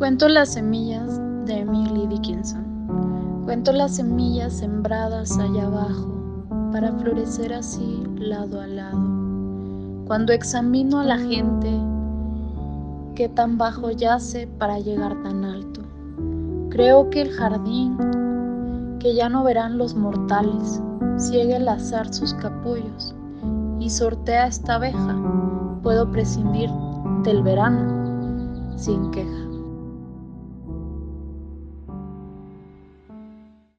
Cuento las semillas de Emily Dickinson. Cuento las semillas sembradas allá abajo para florecer así lado a lado. Cuando examino a la gente que tan bajo yace para llegar tan alto, creo que el jardín que ya no verán los mortales ciega el azar sus capullos y sortea esta abeja, puedo prescindir del verano sin queja.